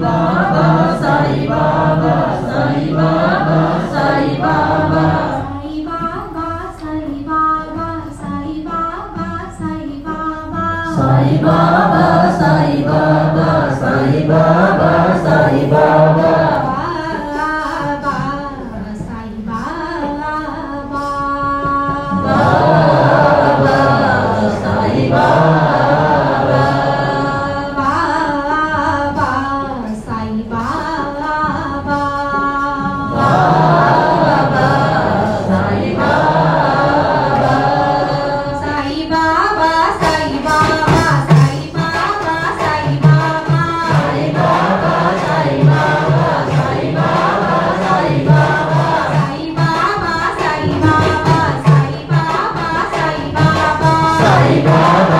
بابا سائی بابا 감사합니다.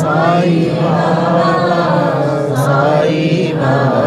Sai Baba Sai Baba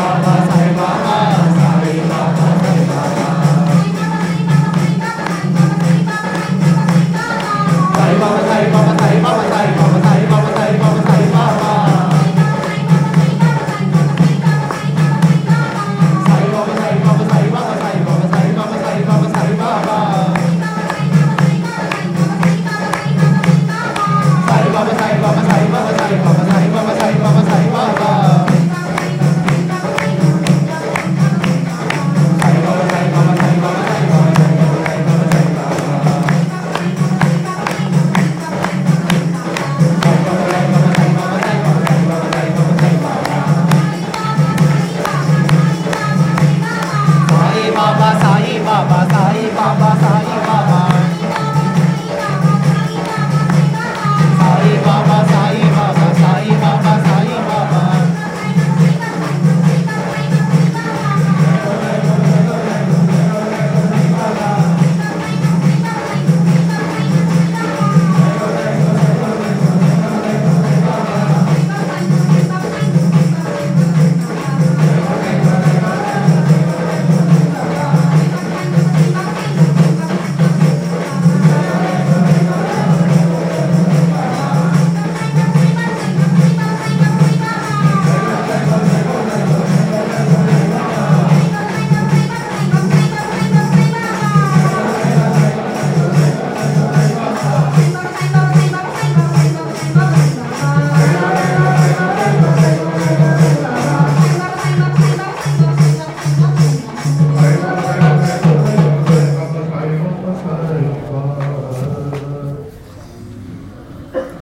Bye.